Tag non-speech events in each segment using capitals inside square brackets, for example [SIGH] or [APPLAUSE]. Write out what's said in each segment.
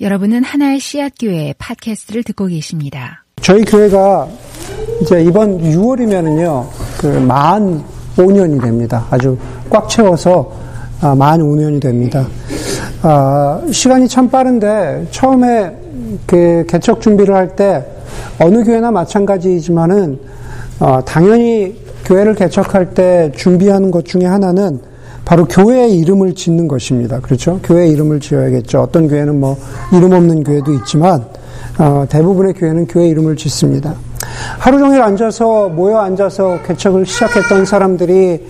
여러분은 하나의 씨앗 교회 팟캐스트를 듣고 계십니다. 저희 교회가 이제 이번 6월이면은요, 그 만 5년이 됩니다. 아주 꽉 채워서 아, 만 5년이 됩니다. 아, 시간이 참 빠른데 처음에 그 개척 준비를 할 때 어느 교회나 마찬가지이지만은 어, 당연히 교회를 개척할 때 준비하는 것 중에 하나는 바로 교회의 이름을 짓는 것입니다. 그렇죠? 교회 이름을 지어야겠죠. 어떤 교회는 뭐 이름 없는 교회도 있지만 어, 대부분의 교회는 교회 이름을 짓습니다. 하루 종일 앉아서 모여 앉아서 개척을 시작했던 사람들이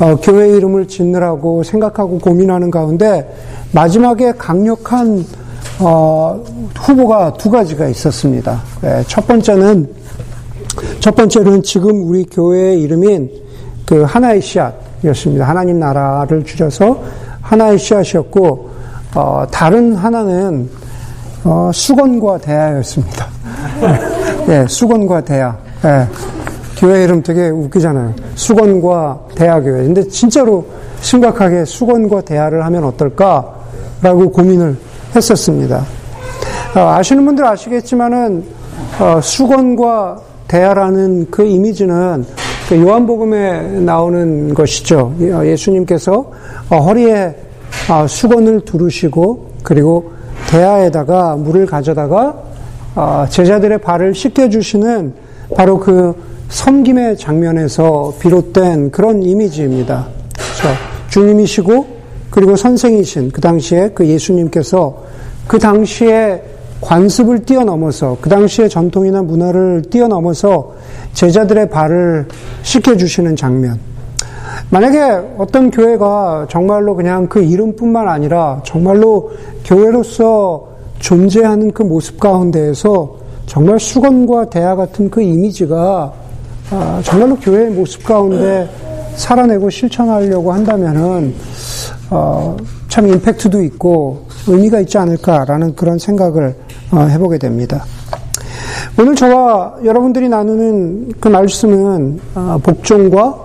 어, 교회 이름을 짓느라고 생각하고 고민하는 가운데 마지막에 강력한 어, 후보가 두 가지가 있었습니다. 네, 첫 번째는 첫 번째는 지금 우리 교회의 이름인 그 하나의 씨앗 였습니다. 하나님 나라를 줄여서 하나의 씨앗이었고 어, 다른 하나는 어, 수건과 대야였습니다. [LAUGHS] 예, 수건과 대야. 예, 교회 이름 되게 웃기잖아요. 수건과 대야교회. 근데 진짜로 심각하게 수건과 대야를 하면 어떨까라고 고민을 했었습니다. 어, 아시는 분들 아시겠지만은 어, 수건과 대야라는 그 이미지는 그 요한복음에 나오는 것이죠. 예수님께서 어, 허리에 어, 수건을 두르시고 그리고 대야에다가 물을 가져다가 어, 제자들의 발을 씻겨주시는 바로 그 섬김의 장면에서 비롯된 그런 이미지입니다. 그렇죠? 주님이시고 그리고 선생이신 그 당시에 그 예수님께서 그 당시에 관습을 뛰어넘어서 그 당시의 전통이나 문화를 뛰어넘어서 제자들의 발을 씻겨주시는 장면. 만약에 어떤 교회가 정말로 그냥 그 이름뿐만 아니라 정말로 교회로서 존재하는 그 모습 가운데에서 정말 수건과 대야 같은 그 이미지가 아, 정말로 교회의 모습 가운데 살아내고 실천하려고 한다면은 어, 참 임팩트도 있고 의미가 있지 않을까라는 그런 생각을 어, 해보게 됩니다. 오늘 저와 여러분들이 나누는 그 말씀은 아, 복종과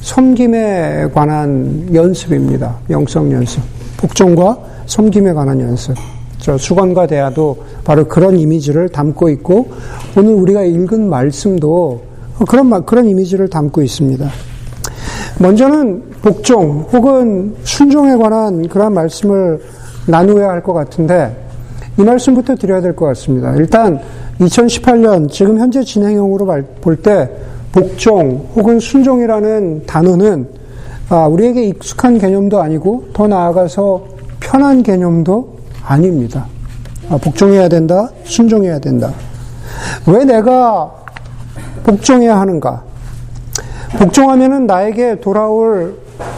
섬김에 관한 연습입니다. 영성 연습. 복종과 섬김에 관한 연습. 저 수건과 대화도 바로 그런 이미지를 담고 있고 오늘 우리가 읽은 말씀도 그런 그런 이미지를 담고 있습니다. 먼저는 복종 혹은 순종에 관한 그런 말씀을 나누어야 할 것 같은데 이 말씀부터 드려야 될 것 같습니다. 일단 2018년 지금 현재 진행형으로 볼 때 복종 혹은 순종이라는 단어는 아, 우리에게 익숙한 개념도 아니고 더 나아가서 편한 개념도 아닙니다. 아, 복종해야 된다, 순종해야 된다. 왜 내가 복종해야 하는가? 복종하면은 나에게 돌아올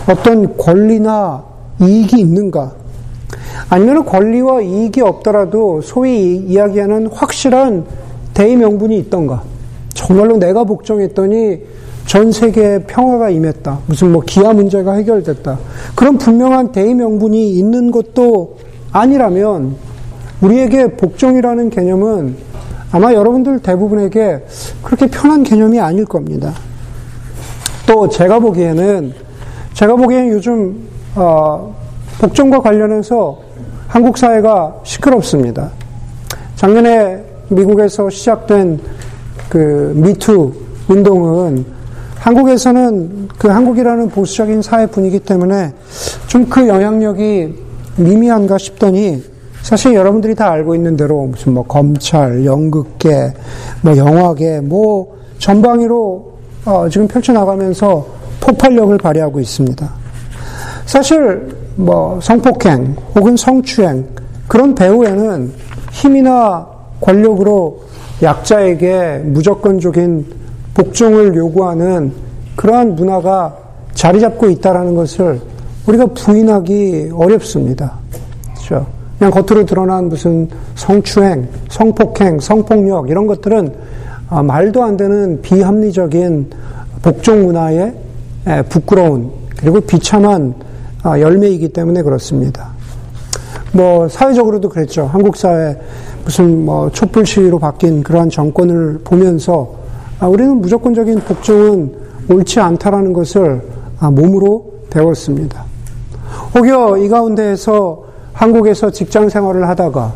어떤 권리나 이익이 있는가? 아니면 권리와 이익이 없더라도 소위 이야기하는 확실한 대의 명분이 있던가. 정말로 내가 복종했더니 전 세계에 평화가 임했다. 무슨 뭐 기아 문제가 해결됐다. 그런 분명한 대의 명분이 있는 것도 아니라면 우리에게 복종이라는 개념은 아마 여러분들 대부분에게 그렇게 편한 개념이 아닐 겁니다. 또 제가 보기에는 제가 보기에는 요즘 어, 복종과 관련해서 한국 사회가 시끄럽습니다. 작년에 미국에서 시작된 그 미투 운동은 한국에서는 그 한국이라는 보수적인 사회 분위기 때문에 좀 그 영향력이 미미한가 싶더니 사실 여러분들이 다 알고 있는 대로 무슨 뭐 검찰, 연극계, 뭐 영화계, 뭐 전방위로 어 지금 펼쳐나가면서 폭발력을 발휘하고 있습니다. 사실 뭐 성폭행 혹은 성추행 그런 배후에는 힘이나 권력으로 약자에게 무조건적인 복종을 요구하는 그러한 문화가 자리 잡고 있다라는 것을 우리가 부인하기 어렵습니다. 그렇죠? 그냥 겉으로 드러난 무슨 성추행, 성폭행, 성폭력 이런 것들은 아, 말도 안 되는 비합리적인 복종 문화의 부끄러운 그리고 비참한 아, 열매이기 때문에 그렇습니다. 뭐 사회적으로도 그랬죠. 한국 사회 무슨 뭐 촛불 시위로 바뀐 그러한 정권을 보면서 아, 우리는 무조건적인 복종은 옳지 않다라는 것을 아, 몸으로 배웠습니다. 혹여 이 가운데에서 한국에서 직장 생활을 하다가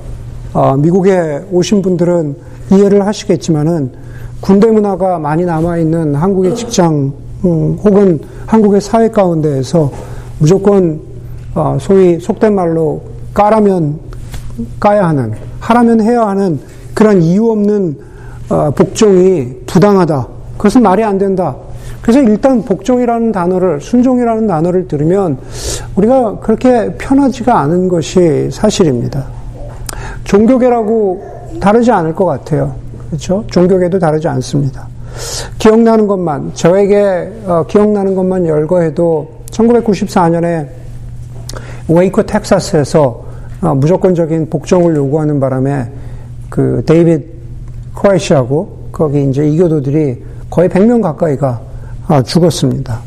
어, 미국에 오신 분들은 이해를 하시겠지만은 군대 문화가 많이 남아 있는 한국의 직장 음, 혹은 한국의 사회 가운데에서 무조건 어, 소위 속된 말로 까라면 까야 하는 하라면 해야 하는 그런 이유 없는 어, 복종이 부당하다. 그것은 말이 안 된다. 그래서 일단 복종이라는 단어를 순종이라는 단어를 들으면 우리가 그렇게 편하지가 않은 것이 사실입니다. 종교계라고 다르지 않을 것 같아요. 그렇죠? 종교계도 다르지 않습니다. 기억나는 것만 저에게 어, 기억나는 것만 열거해도 1994년에 웨이코 텍사스에서 어, 무조건적인 복종을 요구하는 바람에 그 데이빗 코레시하고 거기 이제 이교도들이 거의 100명 가까이가 어, 죽었습니다.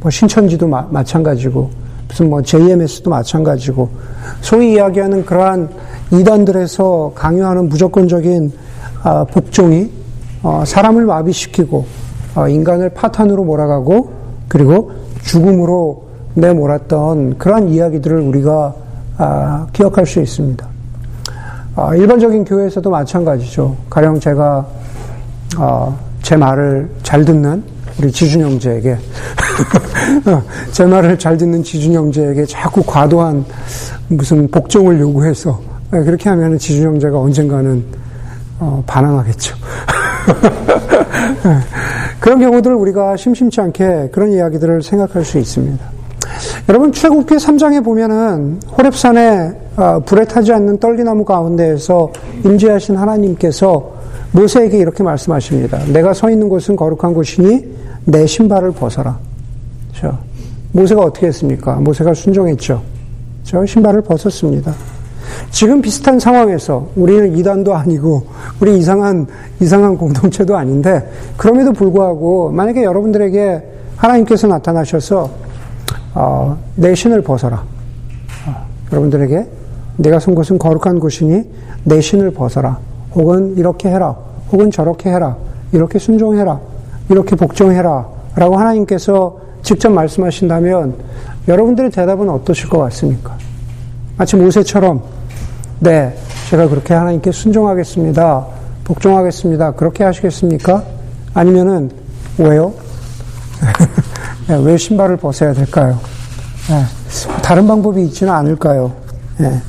뭐 신천지도 마, 마찬가지고 무슨 뭐 JMS도 마찬가지고 소위 이야기하는 그러한 이단들에서 강요하는 무조건적인 아, 복종이 어, 사람을 마비시키고 어, 인간을 파탄으로 몰아가고 그리고 죽음으로 내몰았던 그러한 이야기들을 우리가 아, 기억할 수 있습니다. 아, 일반적인 교회에서도 마찬가지죠. 가령 제가 제 말을 잘 듣는 우리 지준 형제에게 [LAUGHS] 제 말을 잘 듣는 지준 형제에게 자꾸 과도한 무슨 복종을 요구해서 네, 그렇게 하면 지준 형제가 언젠가는 어, 반항하겠죠. [LAUGHS] 네, 그런 경우들 우리가 심심치 않게 그런 이야기들을 생각할 수 있습니다. 여러분 출애굽기 3장에 보면은 호렙산에 어, 불에 타지 않는 떨기나무 가운데에서 임재하신 하나님께서 모세에게 이렇게 말씀하십니다. 내가 서 있는 곳은 거룩한 곳이니 내 신발을 벗어라. 저 모세가 어떻게 했습니까? 모세가 순종했죠. 저 신발을 벗었습니다. 지금 비슷한 상황에서 우리는 이단도 아니고 우리 이상한 이상한 공동체도 아닌데 그럼에도 불구하고 만약에 여러분들에게 하나님께서 나타나셔서 어, 내 신을 벗어라. 어, 여러분들에게 내가 선 곳은 거룩한 곳이니 내 신을 벗어라. 혹은 이렇게 해라. 혹은 저렇게 해라. 이렇게 순종해라. 이렇게 복종해라. 라고 하나님께서 직접 말씀하신다면 여러분들의 대답은 어떠실 것 같습니까? 마치 모세처럼 네, 제가 그렇게 하나님께 순종하겠습니다. 복종하겠습니다. 그렇게 하시겠습니까? 아니면은 왜요? [LAUGHS] 네, 왜 신발을 벗어야 될까요? 네, 다른 방법이 있지는 않을까요? 네,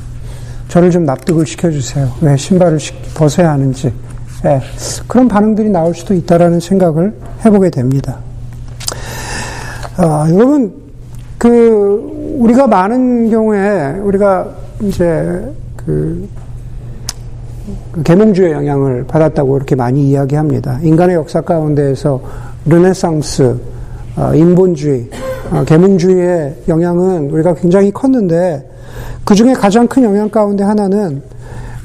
저를 좀 납득을 시켜주세요. 왜 신발을 벗어야 하는지. 네, 그런 반응들이 나올 수도 있다라는 생각을 해보게 됩니다. 아, 여러분, 그, 우리가 많은 경우에, 우리가 이제, 그, 그 계몽주의 영향을 받았다고 이렇게 많이 이야기합니다. 인간의 역사 가운데에서 르네상스, 어, 인본주의, 어, 계몽주의의 영향은 우리가 굉장히 컸는데 그 중에 가장 큰 영향 가운데 하나는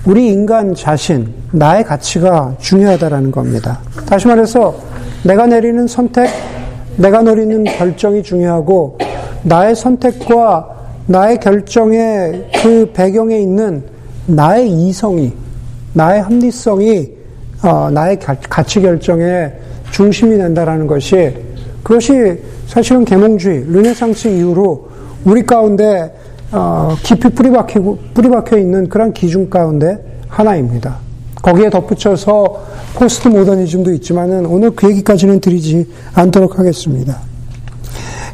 우리 인간 자신, 나의 가치가 중요하다라는 겁니다. 다시 말해서 내가 내리는 선택, 내가 내리는 결정이 중요하고 나의 선택과 나의 결정의 그 배경에 있는 나의 이성이, 나의 합리성이 어, 나의 가치 결정의 중심이 된다라는 것이 그것이 사실은 계몽주의, 르네상스 이후로 우리 가운데 어, 깊이 뿌리박히고 뿌리박혀 있는 그런 기준 가운데 하나입니다. 거기에 덧붙여서 포스트 모더니즘도 있지만은 오늘 그 얘기까지는 드리지 않도록 하겠습니다.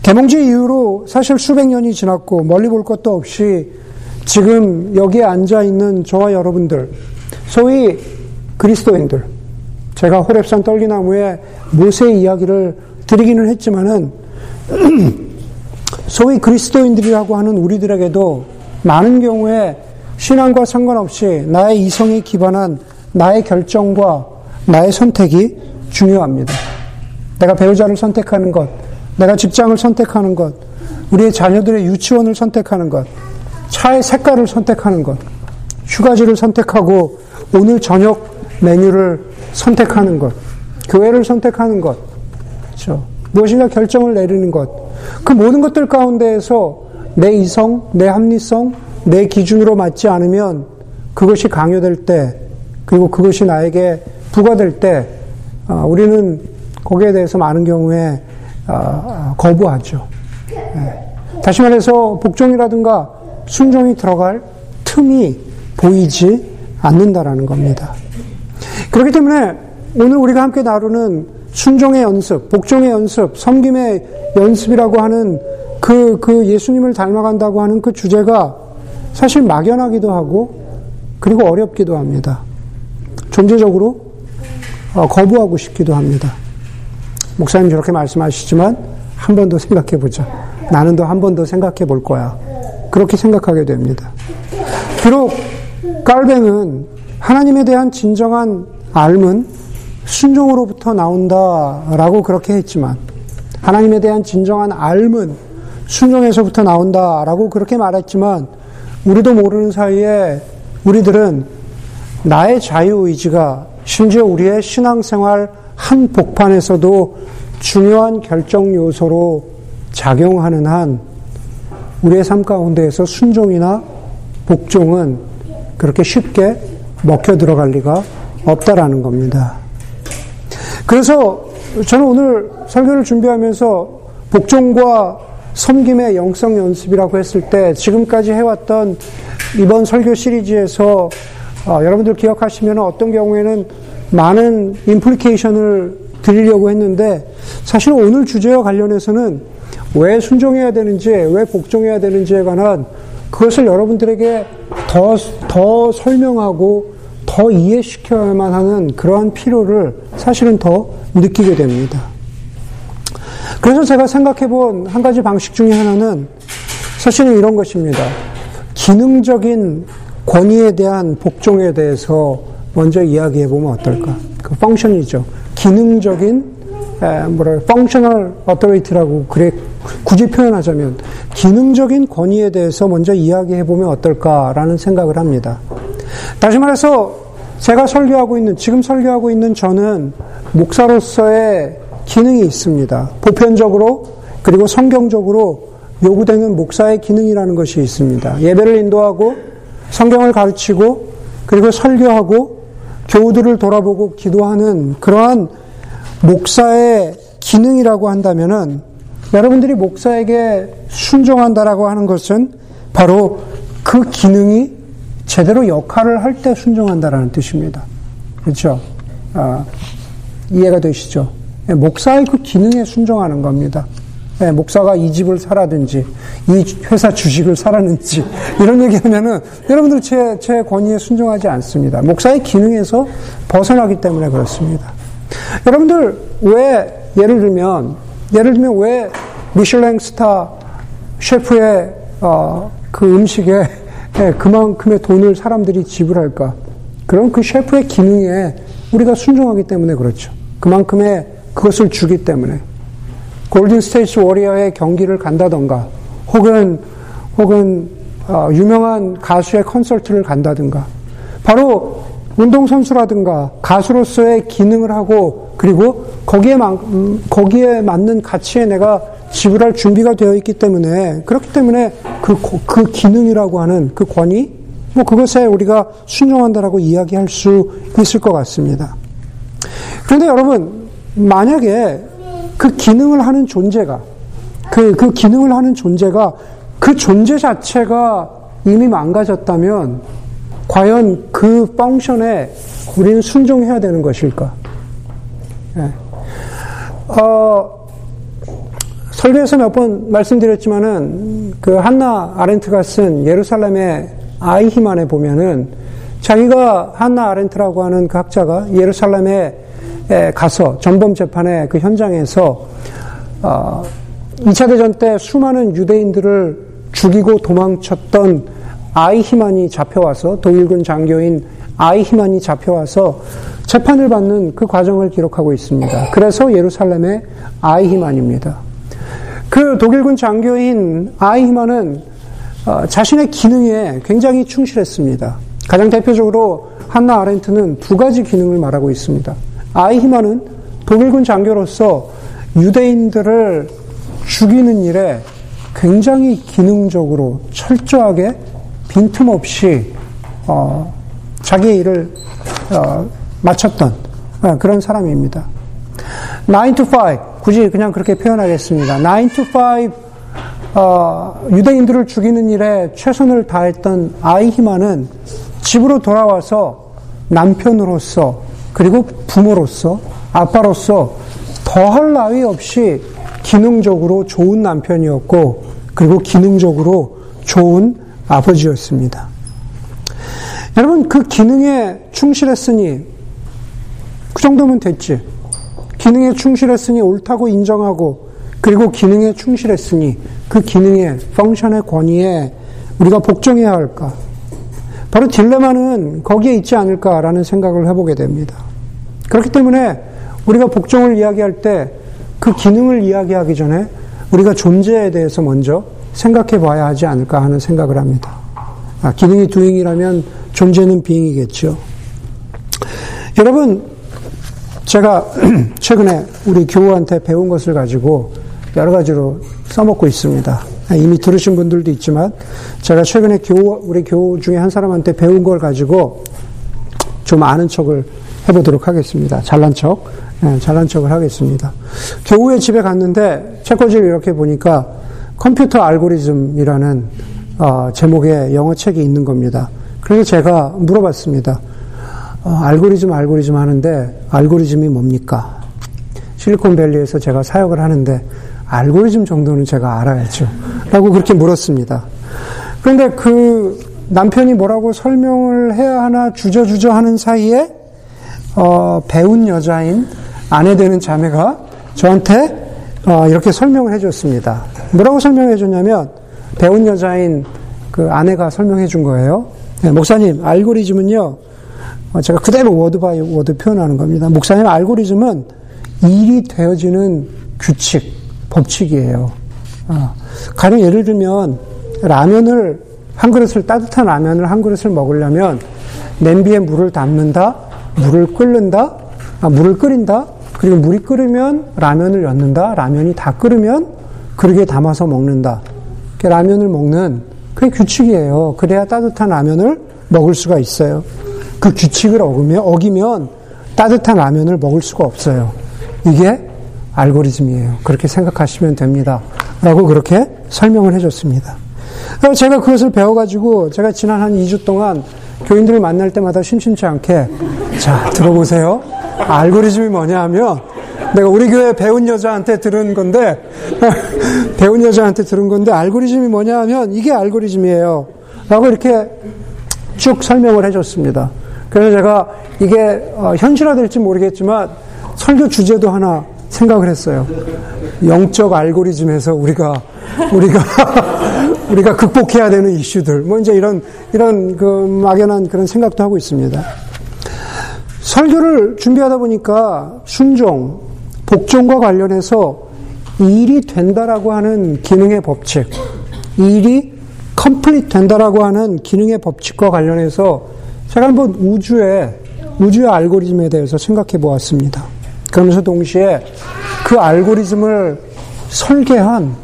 개몽주의 이후로 사실 수백 년이 지났고 멀리 볼 것도 없이 지금 여기에 앉아 있는 저와 여러분들, 소위 그리스도인들, 제가 호랩산 떨기나무에 모세의 이야기를 드리기는 했지만은 [CLEARS THROAT] 소위 그리스도인들이라고 하는 우리들에게도 많은 경우에 신앙과 상관없이 나의 이성에 기반한 나의 결정과 나의 선택이 중요합니다. 내가 배우자를 선택하는 것, 내가 직장을 선택하는 것, 우리의 자녀들의 유치원을 선택하는 것, 차의 색깔을 선택하는 것, 휴가지를 선택하고 오늘 저녁 메뉴를 선택하는 것, 교회를 선택하는 것, 그렇죠? 무엇인가 결정을 내리는 것, 그 모든 것들 가운데에서 내 이성, 내 합리성, 내 기준으로 맞지 않으면 그것이 강요될 때, 그리고 그것이 나에게 부과될 때, 어, 우리는 거기에 대해서 많은 경우에 어, 거부하죠. 예. 다시 말해서 복종이라든가 순종이 들어갈 틈이 보이지 않는다라는 겁니다. 그렇기 때문에 오늘 우리가 함께 나누는 순종의 연습, 복종의 연습, 섬김의 연습이라고 하는 그, 그 예수님을 닮아간다고 하는 그 주제가 사실 막연하기도 하고 그리고 어렵기도 합니다. 존재적으로 어, 거부하고 싶기도 합니다. 목사님 저렇게 말씀하시지만 한 번 더 생각해 보자. 나는 더 한 번 더 생각해 볼 거야. 그렇게 생각하게 됩니다. 비록 깔뱅은 하나님에 대한 진정한 알은 순종으로부터 나온다라고 그렇게 했지만 하나님에 대한 진정한 알은 순종에서부터 나온다라고 그렇게 말했지만 우리도 모르는 사이에 우리들은 나의 자유의지가 심지어 우리의 신앙생활 한 복판에서도 중요한 결정 요소로 작용하는 한 우리의 삶 가운데에서 순종이나 복종은 그렇게 쉽게 먹혀 들어갈 리가 없다라는 겁니다. 그래서 저는 오늘 설교를 준비하면서 복종과 섬김의 영성 연습이라고 했을 때 지금까지 해왔던 이번 설교 시리즈에서 어, 여러분들 기억하시면 어떤 경우에는 많은 임플리케이션을 드리려고 했는데 사실 오늘 주제와 관련해서는 왜 순종해야 되는지, 왜 복종해야 되는지에 관한 그것을 여러분들에게 더, 더 설명하고 더 이해시켜야만 하는 그러한 필요를 사실은 더 느끼게 됩니다. 그래서 제가 생각해 본 한 가지 방식 중에 하나는 사실은 이런 것입니다. 기능적인 권위에 대한 복종에 대해서 먼저 이야기해 보면 어떨까? 그 펑션이죠. 기능적인 뭐라 펑셔널 어토리티라고 그래 굳이 표현하자면 기능적인 권위에 대해서 먼저 이야기해 보면 어떨까라는 생각을 합니다. 다시 말해서 제가 설교하고 있는 지금 설교하고 있는 저는 목사로서의 기능이 있습니다. 보편적으로 그리고 성경적으로 요구되는 목사의 기능이라는 것이 있습니다. 예배를 인도하고 성경을 가르치고 그리고 설교하고 교우들을 돌아보고 기도하는 그러한 목사의 기능이라고 한다면은 여러분들이 목사에게 순종한다라고 하는 것은 바로 그 기능이 제대로 역할을 할 때 순종한다라는 뜻입니다. 그렇죠? 아, 이해가 되시죠? 예, 목사의 그 기능에 순종하는 겁니다. 네, 목사가 이 집을 사라든지, 이 회사 주식을 사라든지, [LAUGHS] 이런 얘기 하면은, 여러분들 제, 제 권위에 순종하지 않습니다. 목사의 기능에서 벗어나기 때문에 그렇습니다. 여러분들, 왜, 예를 들면, 예를 들면 왜 미슐랭 스타 셰프의, 어, 그 음식에 네, [LAUGHS] 그만큼의 돈을 사람들이 지불할까? 그럼 그 셰프의 기능에 우리가 순종하기 때문에 그렇죠. 그만큼의 그것을 주기 때문에. 골든 스테이트 워리어의 경기를 간다던가, 혹은, 혹은, 어, 유명한 가수의 콘서트를 간다든가, 바로 운동선수라든가 가수로서의 기능을 하고, 그리고 거기에, 음, 거기에 맞는 가치에 내가 지불할 준비가 되어 있기 때문에, 그렇기 때문에 그, 그 기능이라고 하는 그 권위, 뭐 그것에 우리가 순종한다라고 이야기할 수 있을 것 같습니다. 그런데 여러분, 만약에 그 기능을 하는 존재가, 그, 그 기능을 하는 존재가 그 존재 자체가 이미 망가졌다면, 과연 그 펑션에 우리는 순종해야 되는 것일까? 네. 어, 설교에서 몇 번 말씀드렸지만은, 그 한나 아렌트가 쓴 예루살렘의 아이히만에 보면은, 자기가 한나 아렌트라고 하는 그 학자가 예루살렘에 가서 전범 재판의 그 현장에서 어, 2차 대전 때 수많은 유대인들을 죽이고 도망쳤던 아이히만이 잡혀와서 독일군 장교인 아이히만이 잡혀와서 재판을 받는 그 과정을 기록하고 있습니다. 그래서 예루살렘의 아이히만입니다. 그 독일군 장교인 아이히만은 어, 자신의 기능에 굉장히 충실했습니다. 가장 대표적으로 한나 아렌트는 두 가지 기능을 말하고 있습니다. 아이히만은 독일군 장교로서 유대인들을 죽이는 일에 굉장히 기능적으로 철저하게 빈틈없이 어, 자기의 일을 어, 마쳤던 어, 그런 사람입니다. 9 to 5 굳이 그냥 그렇게 표현하겠습니다. 9 to 5 어, 유대인들을 죽이는 일에 최선을 다했던 아이히만은 집으로 돌아와서 남편으로서 그리고 부모로서 아빠로서 더할 나위 없이 기능적으로 좋은 남편이었고 그리고 기능적으로 좋은 아버지였습니다. 여러분 그 기능에 충실했으니 그 정도면 됐지. 기능에 충실했으니 옳다고 인정하고 그리고 기능에 충실했으니 그 기능의 펑션의 권위에 우리가 복종해야 할까? 바로 딜레마는 거기에 있지 않을까라는 생각을 해보게 됩니다. 그렇기 때문에 우리가 복종을 이야기할 때 그 기능을 이야기하기 전에 우리가 존재에 대해서 먼저 생각해 봐야 하지 않을까 하는 생각을 합니다. 아, 기능이 두잉이라면 존재는 비잉이겠죠. 여러분, 제가 [CLEARS THROAT] 최근에 우리 교우한테 배운 것을 가지고 여러 가지로 써먹고 있습니다. 이미 들으신 분들도 있지만 제가 최근에 교우, 우리 교우 중에 한 사람한테 배운 걸 가지고 좀 아는 척을 해보도록 하겠습니다. 잘난 척. 네, 잘난 척을 하겠습니다. 교우의 집에 갔는데 책꽂이를 이렇게 보니까 컴퓨터 알고리즘이라는 어, 제목의 영어 책이 있는 겁니다. 그래서 제가 물어봤습니다. 어, 알고리즘, 알고리즘 하는데 알고리즘이 뭡니까? 실리콘밸리에서 제가 사역을 하는데 알고리즘 정도는 제가 알아야죠. 라고 그렇게 물었습니다. 그런데 그 남편이 뭐라고 설명을 해야 하나 주저주저 하는 사이에 어, 배운 여자인 아내 되는 자매가 저한테 어, 이렇게 설명을 해줬습니다. 뭐라고 설명해 줬냐면 배운 여자인 그 아내가 설명해 준 거예요. 네, 목사님 알고리즘은요 어, 제가 그대로 word by word 표현하는 겁니다. 목사님 알고리즘은 일이 되어지는 규칙, 법칙이에요. 어, 가령 예를 들면 라면을 한 그릇을 따뜻한 라면을 한 그릇을 먹으려면 냄비에 물을 담는다, 물을 끓는다, 아, 물을 끓인다, 그리고 물이 끓으면 라면을 넣는다, 라면이 다 끓으면 그릇에 담아서 먹는다. 라면을 먹는 그게 규칙이에요. 그래야 따뜻한 라면을 먹을 수가 있어요. 그 규칙을 어기면, 어기면 따뜻한 라면을 먹을 수가 없어요. 이게 알고리즘이에요. 그렇게 생각하시면 됩니다. 라고 그렇게 설명을 해줬습니다. 제가 그것을 배워가지고 제가 지난 한 2주 동안 교인들을 만날 때마다 심심치 않게 자, 들어보세요. 알고리즘이 뭐냐 하면 내가 우리 교회 배운 여자한테 들은 건데 [LAUGHS] 배운 여자한테 들은 건데 알고리즘이 뭐냐 하면 이게 알고리즘이에요. 라고 이렇게 쭉 설명을 해줬습니다. 그래서 제가 이게 어, 현실화될지 모르겠지만 설교 주제도 하나 생각을 했어요. 영적 알고리즘에서 우리가 우리가 [LAUGHS] 우리가 극복해야 되는 이슈들 뭐 이제 이런 이런 그 막연한 그런 생각도 하고 있습니다. 설교를 준비하다 보니까 순종, 복종과 관련해서 일이 된다라고 하는 기능의 법칙, 일이 컴플릿 된다라고 하는 기능의 법칙과 관련해서 제가 한번 우주의 우주의 알고리즘에 대해서 생각해 보았습니다. 그러면서 동시에 그 알고리즘을 설계한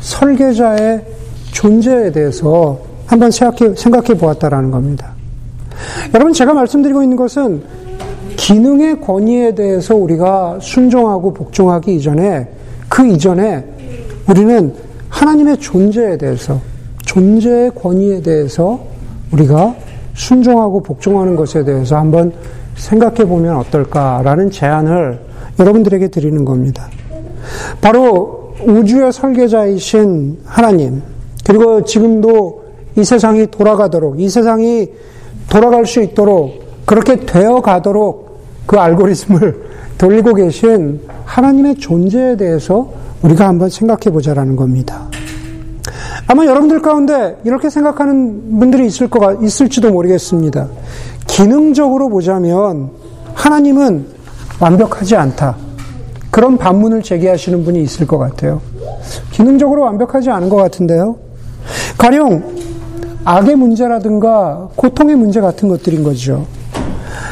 설계자의 존재에 대해서 한번 생각해, 생각해 보았다라는 겁니다. 여러분, 제가 말씀드리고 있는 것은 기능의 권위에 대해서 우리가 순종하고 복종하기 이전에 그 이전에 우리는 하나님의 존재에 대해서 존재의 권위에 대해서 우리가 순종하고 복종하는 것에 대해서 한번 생각해 보면 어떨까라는 제안을 여러분들에게 드리는 겁니다. 바로 우주의 설계자이신 하나님, 그리고 지금도 이 세상이 돌아가도록, 이 세상이 돌아갈 수 있도록, 그렇게 되어 가도록 그 알고리즘을 [LAUGHS] 돌리고 계신 하나님의 존재에 대해서 우리가 한번 생각해 보자라는 겁니다. 아마 여러분들 가운데 이렇게 생각하는 분들이 있을 거 있을지도 모르겠습니다. 기능적으로 보자면 하나님은 완벽하지 않다. 그런 반문을 제기하시는 분이 있을 것 같아요. 기능적으로 완벽하지 않은 것 같은데요. 가령 악의 문제라든가 고통의 문제 같은 것들인 거죠.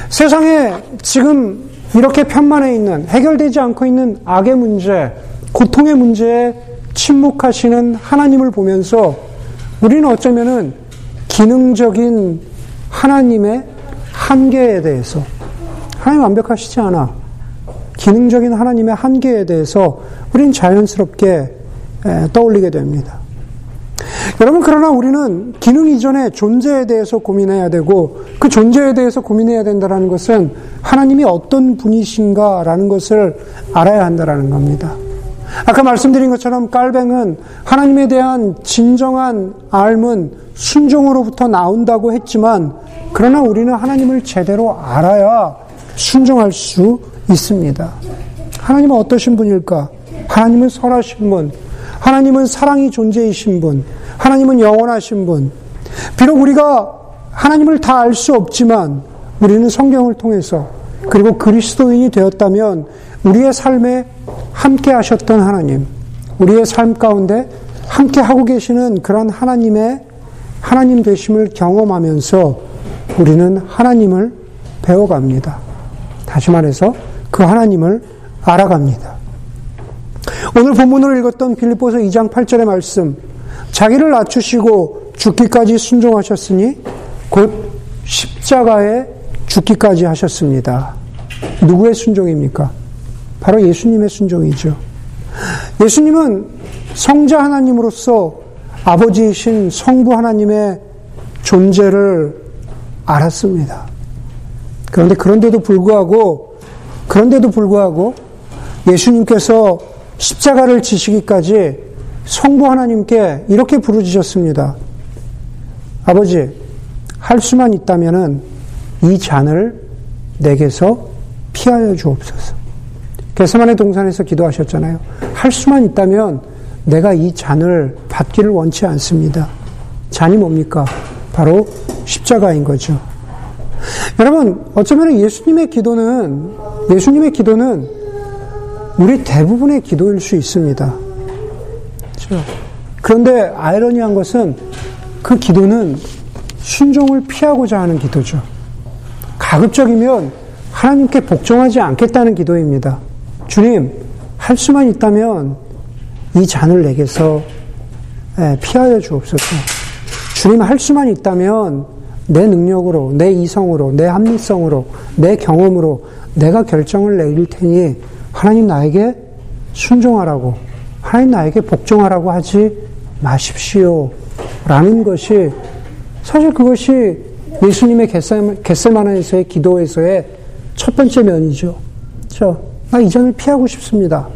세상에 지금 이렇게 편만해 있는 해결되지 않고 있는 악의 문제, 고통의 문제에 침묵하시는 하나님을 보면서 우리는 어쩌면은 기능적인 하나님의 한계에 대해서 하나님 완벽하시지 않아. 기능적인 하나님의 한계에 대해서 우리는 자연스럽게 떠올리게 됩니다. 여러분, 그러나 우리는 기능 이전에 존재에 대해서 고민해야 되고, 그 존재에 대해서 고민해야 된다는 것은 하나님이 어떤 분이신가라는 것을 알아야 한다는 겁니다. 아까 말씀드린 것처럼 깔뱅은 하나님에 대한 진정한 알문, 순종으로부터 나온다고 했지만, 그러나 우리는 하나님을 제대로 알아야 순종할 수 있습니다. 하나님은 어떠신 분일까? 하나님은 선하신 분, 하나님은 사랑이 존재이신 분, 하나님은 영원하신 분. 비록 우리가 하나님을 다 알 수 없지만 우리는 성경을 통해서 그리고 그리스도인이 되었다면 우리의 삶에 함께 하셨던 하나님, 우리의 삶 가운데 함께 하고 계시는 그런 하나님의 하나님 되심을 경험하면서 우리는 하나님을 배워갑니다. 다시 말해서 그 하나님을 알아갑니다. 오늘 본문으로 읽었던 빌립보서 2장 8절의 말씀, 자기를 낮추시고 죽기까지 순종하셨으니 곧 십자가에 죽기까지 하셨습니다. 누구의 순종입니까? 바로 예수님의 순종이죠. 예수님은 성자 하나님으로서 아버지이신 성부 하나님의 존재를 알았습니다. 그런데 그런데도 불구하고 그런데도 불구하고 예수님께서 십자가를 지시기까지 성부 하나님께 이렇게 부르짖었습니다. 아버지, 할 수만 있다면이 잔을 내게서 피하여 주옵소서. 개세만의 동산에서 기도하셨잖아요. 할 수만 있다면 내가 이 잔을 받기를 원치 않습니다. 잔이 뭡니까? 바로 십자가인 거죠. 여러분, 어쩌면 예수님의 기도는, 예수님의 기도는 우리 대부분의 기도일 수 있습니다. 그렇죠? 그런데 아이러니한 것은 그 기도는 순종을 피하고자 하는 기도죠. 가급적이면 하나님께 복종하지 않겠다는 기도입니다. 주님, 할 수만 있다면 이 잔을 내게서 예, 피하여 주옵소서. 주님, 할 수만 있다면 내 능력으로, 내 이성으로, 내 합리성으로, 내 경험으로 내가 결정을 내릴 테니 하나님 나에게 순종하라고, 하나님 나에게 복종하라고 하지 마십시오. 라는 것이 사실 그것이 예수님의 겟세마나에서의 기도에서의 첫 번째 면이죠. 저, 나이 점을 피하고 싶습니다.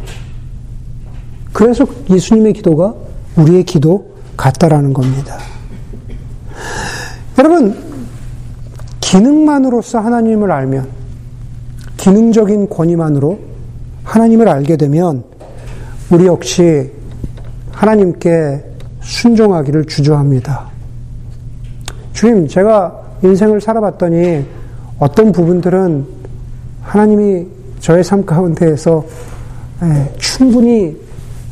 그래서 예수님의 기도가 우리의 기도 같다라는 겁니다. 여러분, 기능만으로서 하나님을 알면, 기능적인 권위만으로 하나님을 알게 되면, 우리 역시 하나님께 순종하기를 주저합니다. 주님, 제가 인생을 살아봤더니 어떤 부분들은 하나님이 저의 삶 가운데에서 예, 충분히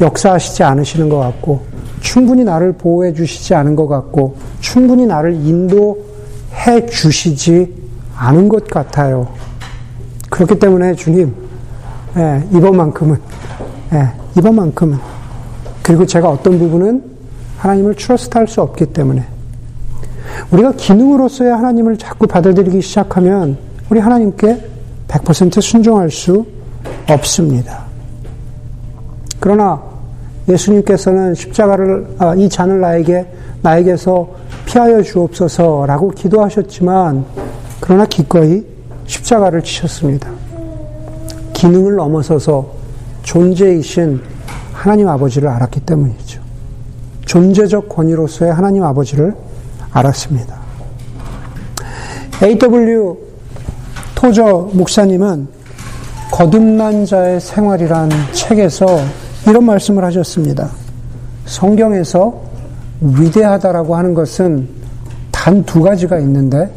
역사하시지 않으시는 것 같고, 충분히 나를 보호해 주시지 않은 것 같고, 충분히 나를 인도해 주시지 않은 것 같아요. 그렇기 때문에 주님, 예, 이번만큼은, 예, 이번만큼은, 그리고 제가 어떤 부분은 하나님을 트러스트 할 수 없기 때문에, 우리가 기능으로서의 하나님을 자꾸 받아들이기 시작하면 우리 하나님께 100% 순종할 수 없습니다. 그러나 예수님께서는 십자가를 아, 이 잔을 나에게 나에게서 피하여 주옵소서라고 기도하셨지만 그러나 기꺼이 십자가를 치셨습니다. 기능을 넘어서서 존재이신 하나님 아버지를 알았기 때문이죠. 존재적 권위로서의 하나님 아버지를 알았습니다. A.W. 토저 목사님은 거듭난 자의 생활이란 책에서 이런 말씀을 하셨습니다. 성경에서 위대하다라고 하는 것은 단 두 가지가 있는데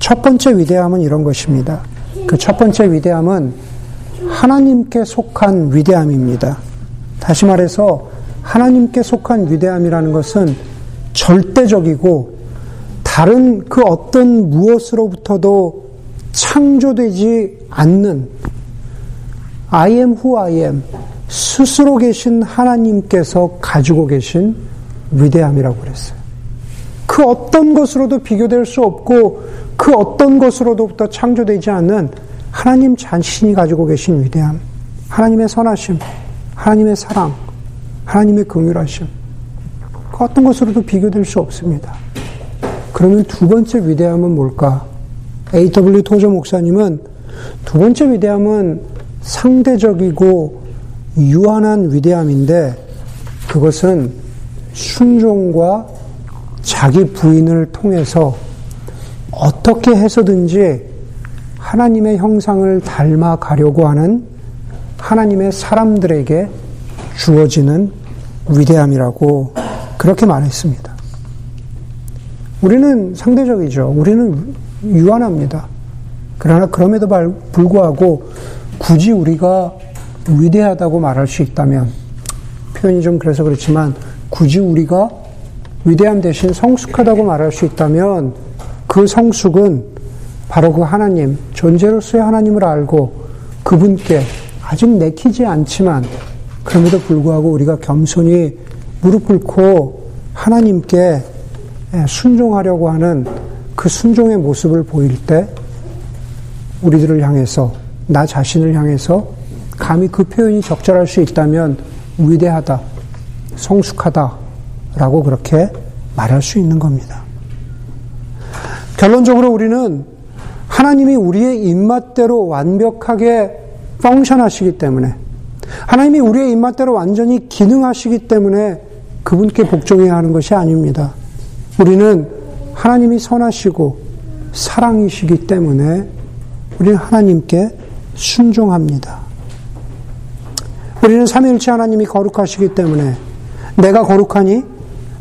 첫 번째 위대함은 이런 것입니다. 그 첫 번째 위대함은 하나님께 속한 위대함입니다. 다시 말해서 하나님께 속한 위대함이라는 것은 절대적이고 다른 그 어떤 무엇으로부터도 창조되지 않는 I am who I am 스스로 계신 하나님께서 가지고 계신 위대함이라고 그랬어요. 그 어떤 것으로도 비교될 수 없고 그 어떤 것으로부터 창조되지 않는 하나님 자신이 가지고 계신 위대함, 하나님의 선하심, 하나님의 사랑, 하나님의 긍휼하심. 그 어떤 것으로도 비교될 수 없습니다. 그러면 두 번째 위대함은 뭘까? A.W. 토저 목사님은 두 번째 위대함은 상대적이고 유한한 위대함인데 그것은 순종과 자기 부인을 통해서 어떻게 해서든지 하나님의 형상을 닮아가려고 하는 하나님의 사람들에게 주어지는 위대함이라고 그렇게 말했습니다. 우리는 상대적이죠. 우리는 유한합니다. 그러나 그럼에도 불구하고 굳이 우리가 위대하다고 말할 수 있다면 표현이 좀 그래서 그렇지만 굳이 우리가 위대함 대신 성숙하다고 말할 수 있다면 그 성숙은 바로 그 하나님, 존재로서의 하나님을 알고 그분께 아직 내키지 않지만 그럼에도 불구하고 우리가 겸손히 무릎 꿇고 하나님께 순종하려고 하는 그 순종의 모습을 보일 때 우리들을 향해서 나 자신을 향해서 감히 그 표현이 적절할 수 있다면 위대하다, 성숙하다라고 그렇게 말할 수 있는 겁니다. 결론적으로 우리는 하나님이 우리의 입맛대로 완벽하게 펑션하시기 때문에 하나님이 우리의 입맛대로 완전히 기능하시기 때문에 그분께 복종해야 하는 것이 아닙니다. 우리는 하나님이 선하시고 사랑이시기 때문에 우리는 하나님께 순종합니다. 우리는 삼일째 하나님이 거룩하시기 때문에 내가 거룩하니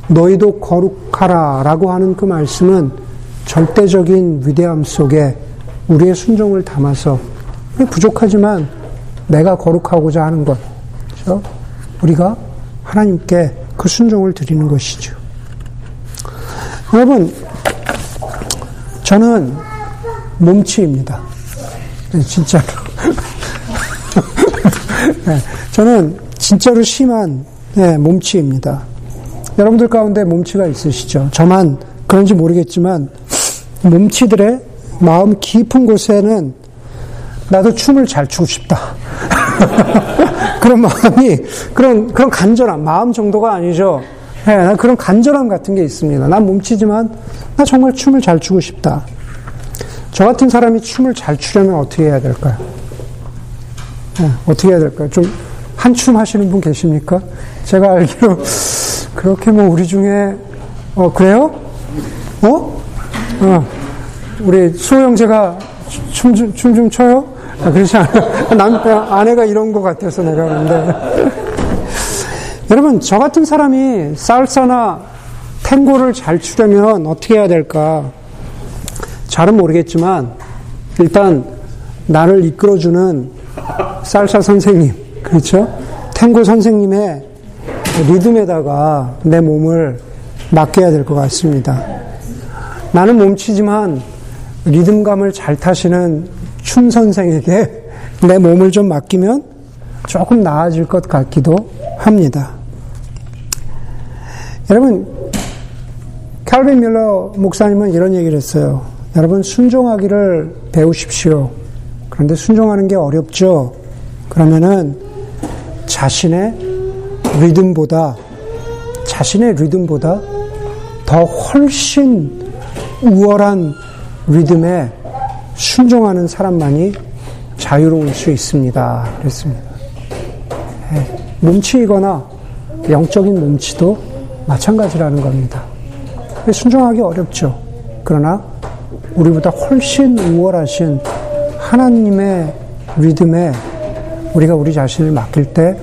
너희도 거룩하라 라고 하는 그 말씀은 절대적인 위대함 속에 우리의 순종을 담아서 부족하지만 내가 거룩하고자 하는 것, 그렇죠? 우리가 하나님께 그 순종을 드리는 것이죠. 여러분, 저는 몸치입니다. 네, 진짜로. [LAUGHS] 네, 저는 진짜로 심한 네, 몸치입니다. 여러분들 가운데 몸치가 있으시죠? 저만 그런지 모르겠지만 몸치들의 마음 깊은 곳에는 나도 춤을 잘 추고 싶다. [LAUGHS] 그런 마음이 그런 그런 간절함 마음 정도가 아니죠. 네, 그런 간절함 같은 게 있습니다. 난 몸치지만 나 정말 춤을 잘 추고 싶다. 저 같은 사람이 춤을 잘 추려면 어떻게 해야 될까요? 네, 어떻게 해야 될까요? 좀 한춤 하시는 분 계십니까? 제가 알기로 그렇게 뭐 우리 중에 어 그래요? 어? 어 우리 수호 형제가 춤춤좀 춰요? 아, 그렇지 않아. [LAUGHS] 남 아내가 이런 것 같아서 내가 그런데 [LAUGHS] 여러분 저 같은 사람이 살사나 탱고를 잘 추려면 어떻게 해야 될까? 잘은 모르겠지만 일단 나를 이끌어주는 살사 선생님 그렇죠? 탱고 선생님의 리듬에다가 내 몸을 맡겨야 될 것 같습니다. 나는 몸치지만 리듬감을 잘 타시는 춤 선생에게 내 몸을 좀 맡기면 조금 나아질 것 같기도 합니다. 여러분, 칼빈 밀러 목사님은 이런 얘기를 했어요. 여러분, 순종하기를 배우십시오. 그런데 순종하는 게 어렵죠? 그러면은 자신의 리듬보다 자신의 리듬보다 더 훨씬 우월한 리듬에 순종하는 사람만이 자유로울 수 있습니다. 그랬습니다. 네, 몸치이거나 영적인 몸치도 마찬가지라는 겁니다. 순종하기 어렵죠. 그러나 우리보다 훨씬 우월하신 하나님의 리듬에 우리가 우리 자신을 맡길 때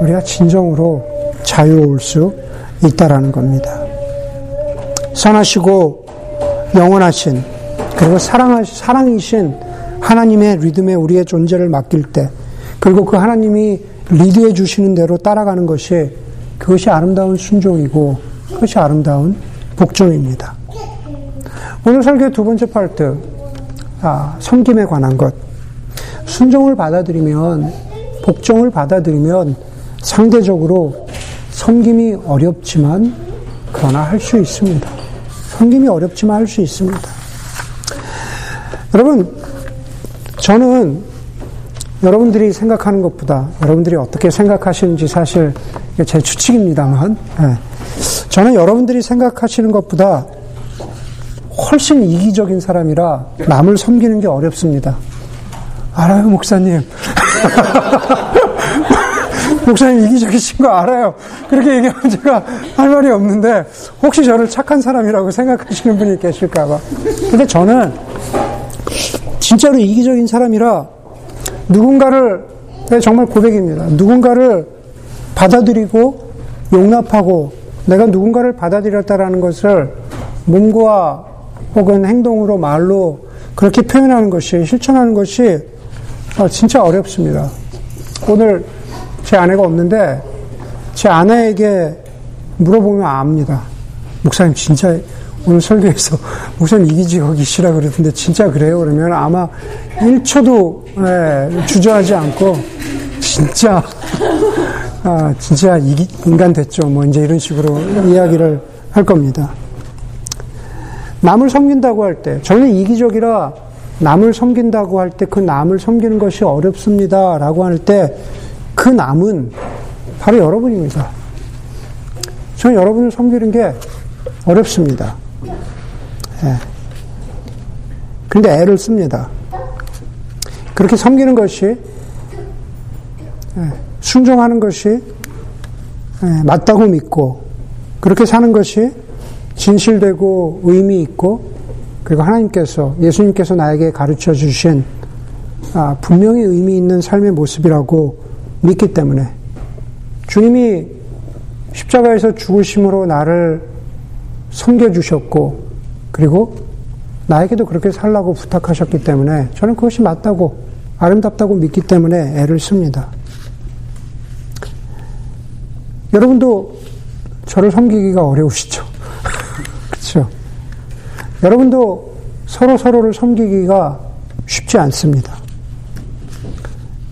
우리가 진정으로 자유로울 수 있다라는 겁니다. 선하시고 영원하신 그리고 사랑하시, 사랑이신 하나님의 리듬에 우리의 존재를 맡길 때 그리고 그 하나님이 리드해 주시는 대로 따라가는 것이 그것이 아름다운 순종이고 그것이 아름다운 복종입니다. 오늘 설교의 두 번째 파트 아, 섬김에 관한 것 순종을 받아들이면 복종을 받아들이면 상대적으로 섬김이 어렵지만 그러나 할 수 있습니다. 섬김이 어렵지만 할 수 있습니다. 여러분, 저는 여러분들이 생각하는 것보다 여러분들이 어떻게 생각하시는지 사실 제 추측입니다만, 네. 저는 여러분들이 생각하시는 것보다 훨씬 이기적인 사람이라 남을 섬기는 게 어렵습니다. 알아요, 목사님. [LAUGHS] 목사님 이기적이신 거 알아요. 그렇게 얘기하면 제가 할 말이 없는데, 혹시 저를 착한 사람이라고 생각하시는 분이 계실까봐. 근데 저는 진짜로 이기적인 사람이라 누군가를, 네, 정말 고백입니다. 누군가를 받아들이고 용납하고 내가 누군가를 받아들였다라는 것을 몸과 혹은 행동으로 말로 그렇게 표현하는 것이 실천하는 것이 진짜 어렵습니다. 오늘 제 아내가 없는데 제 아내에게 물어보면 압니다. 목사님 진짜 오늘 설교에서 목사님 이기지거기시라 그랬는데 진짜 그래요? 그러면 아마 1초도 예, 주저하지 않고 진짜 아, 진짜 이기, 인간 됐죠. 뭐 이제 이런 식으로 이야기를 할 겁니다. 남을 섬긴다고 할 때, 저는 이기적이라 남을 섬긴다고 할 때 그 남을 섬기는 것이 어렵습니다. 라고 할 때 그 남은 바로 여러분입니다. 저는 여러분을 섬기는 게 어렵습니다. 예. 근데 애를 씁니다. 그렇게 섬기는 것이 예. 순종하는 것이 예, 맞다고 믿고 그렇게 사는 것이 진실되고 의미 있고 그리고 하나님께서 예수님께서 나에게 가르쳐 주신 아, 분명히 의미 있는 삶의 모습이라고 믿기 때문에 주님이 십자가에서 죽으심으로 나를 섬겨주셨고 그리고 나에게도 그렇게 살라고 부탁하셨기 때문에 저는 그것이 맞다고 아름답다고 믿기 때문에 애를 씁니다. 여러분도 저를 섬기기가 어려우시죠? [LAUGHS] 그렇죠? 여러분도 서로 서로를 섬기기가 쉽지 않습니다.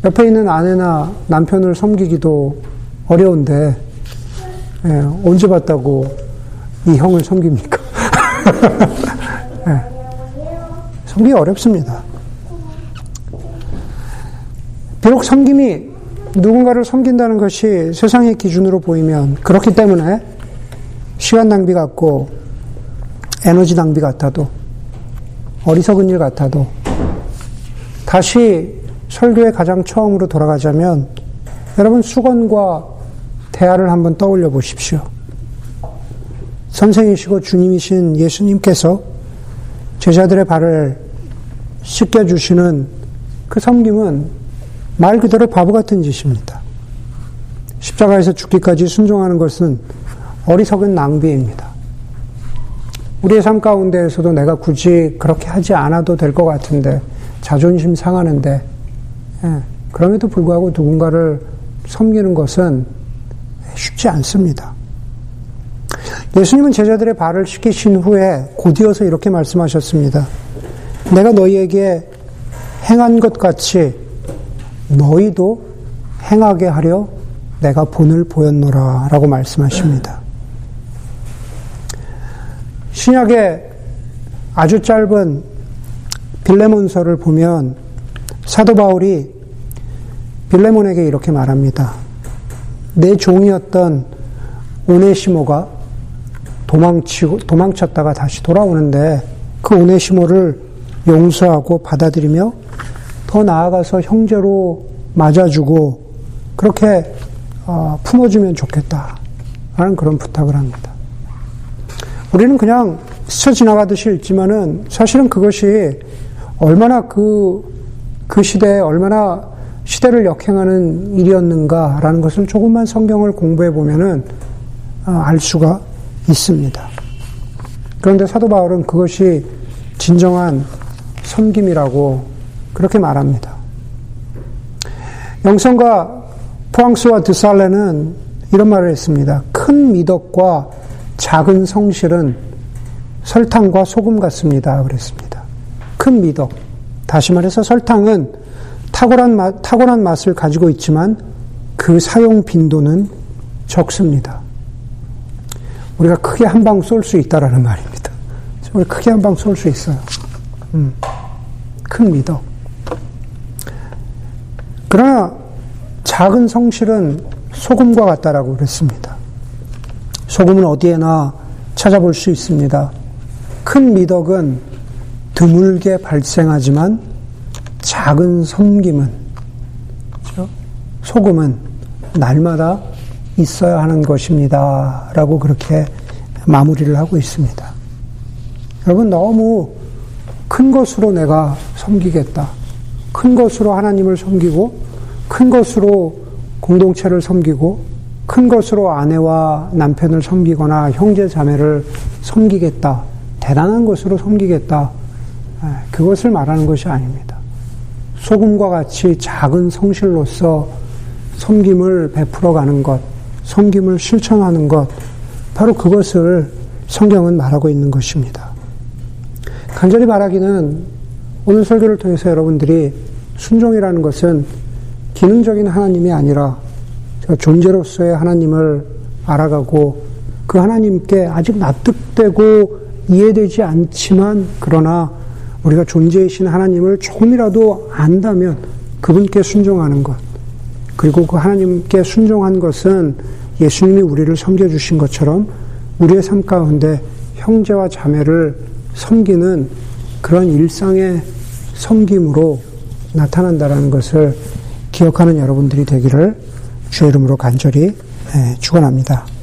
옆에 있는 아내나 남편을 섬기기도 어려운데 예, 언제 봤다고 이 형을 섬깁니까? [LAUGHS] 예, 섬기기 어렵습니다. 비록 섬김이 누군가를 섬긴다는 것이 세상의 기준으로 보이면 그렇기 때문에 시간 낭비 같고 에너지 낭비 같아도 어리석은 일 같아도 다시 설교의 가장 처음으로 돌아가자면 여러분 수건과 대화를 한번 떠올려 보십시오. 선생이시고 주님이신 예수님께서 제자들의 발을 씻겨주시는 그 섬김은 말 그대로 바보 같은 짓입니다. 십자가에서 죽기까지 순종하는 것은 어리석은 낭비입니다. 우리의 삶 가운데에서도 내가 굳이 그렇게 하지 않아도 될 것 같은데, 자존심 상하는데, 예, 그럼에도 불구하고 누군가를 섬기는 것은 쉽지 않습니다. 예수님은 제자들의 발을 씻기신 후에 곧이어서 이렇게 말씀하셨습니다. 내가 너희에게 행한 것 같이 너희도 행하게 하려 내가 본을 보였노라 라고 말씀하십니다. 신약의 아주 짧은 빌레몬서를 보면 사도 바울이 빌레몬에게 이렇게 말합니다. 내 종이었던 오네시모가 도망치고 도망쳤다가 다시 돌아오는데 그 오네시모를 용서하고 받아들이며 더 나아가서 형제로 맞아주고 그렇게 어, 품어주면 좋겠다. 라는 그런 부탁을 합니다. 우리는 그냥 스쳐 지나가듯이 읽지만은 사실은 그것이 얼마나 그, 그 시대에 얼마나 시대를 역행하는 일이었는가라는 것을 조금만 성경을 공부해 보면은 어, 알 수가 있습니다. 그런데 사도 바울은 그것이 진정한 섬김이라고 그렇게 말합니다. 영성과 프랑스와 드살레는 이런 말을 했습니다. 큰 미덕과 작은 성실은 설탕과 소금 같습니다. 그랬습니다. 큰 미덕. 다시 말해서 설탕은 탁월한 맛, 탁월한 맛을 가지고 있지만 그 사용 빈도는 적습니다. 우리가 크게 한 방 쏠 수 있다라는 말입니다. 우리 크게 한 방 쏠 수 있어요. 음, 큰 미덕. 그러나 작은 성실은 소금과 같다라고 그랬습니다. 소금은 어디에나 찾아볼 수 있습니다. 큰 미덕은 드물게 발생하지만 작은 섬김은 그렇죠? 소금은 날마다 있어야 하는 것입니다. 라고 그렇게 마무리를 하고 있습니다. 여러분 너무 큰 것으로 내가 섬기겠다. 큰 것으로 하나님을 섬기고 큰 것으로 공동체를 섬기고 큰 것으로 아내와 남편을 섬기거나 형제 자매를 섬기겠다. 대단한 것으로 섬기겠다. 그것을 말하는 것이 아닙니다. 소금과 같이 작은 성실로서 섬김을 베풀어 가는 것, 섬김을 실천하는 것, 바로 그것을 성경은 말하고 있는 것입니다. 간절히 바라기는 오늘 설교를 통해서 여러분들이 순종이라는 것은 기능적인 하나님이 아니라 존재로서의 하나님을 알아가고 그 하나님께 아직 납득되고 이해되지 않지만 그러나 우리가 존재이신 하나님을 조금이라도 안다면 그분께 순종하는 것. 그리고 그 하나님께 순종한 것은 예수님이 우리를 섬겨주신 것처럼 우리의 삶 가운데 형제와 자매를 섬기는 그런 일상의 섬김으로 나타난다라는 것을 기억하는 여러분들이 되기를 주의 이름으로 간절히 예, 축원합니다.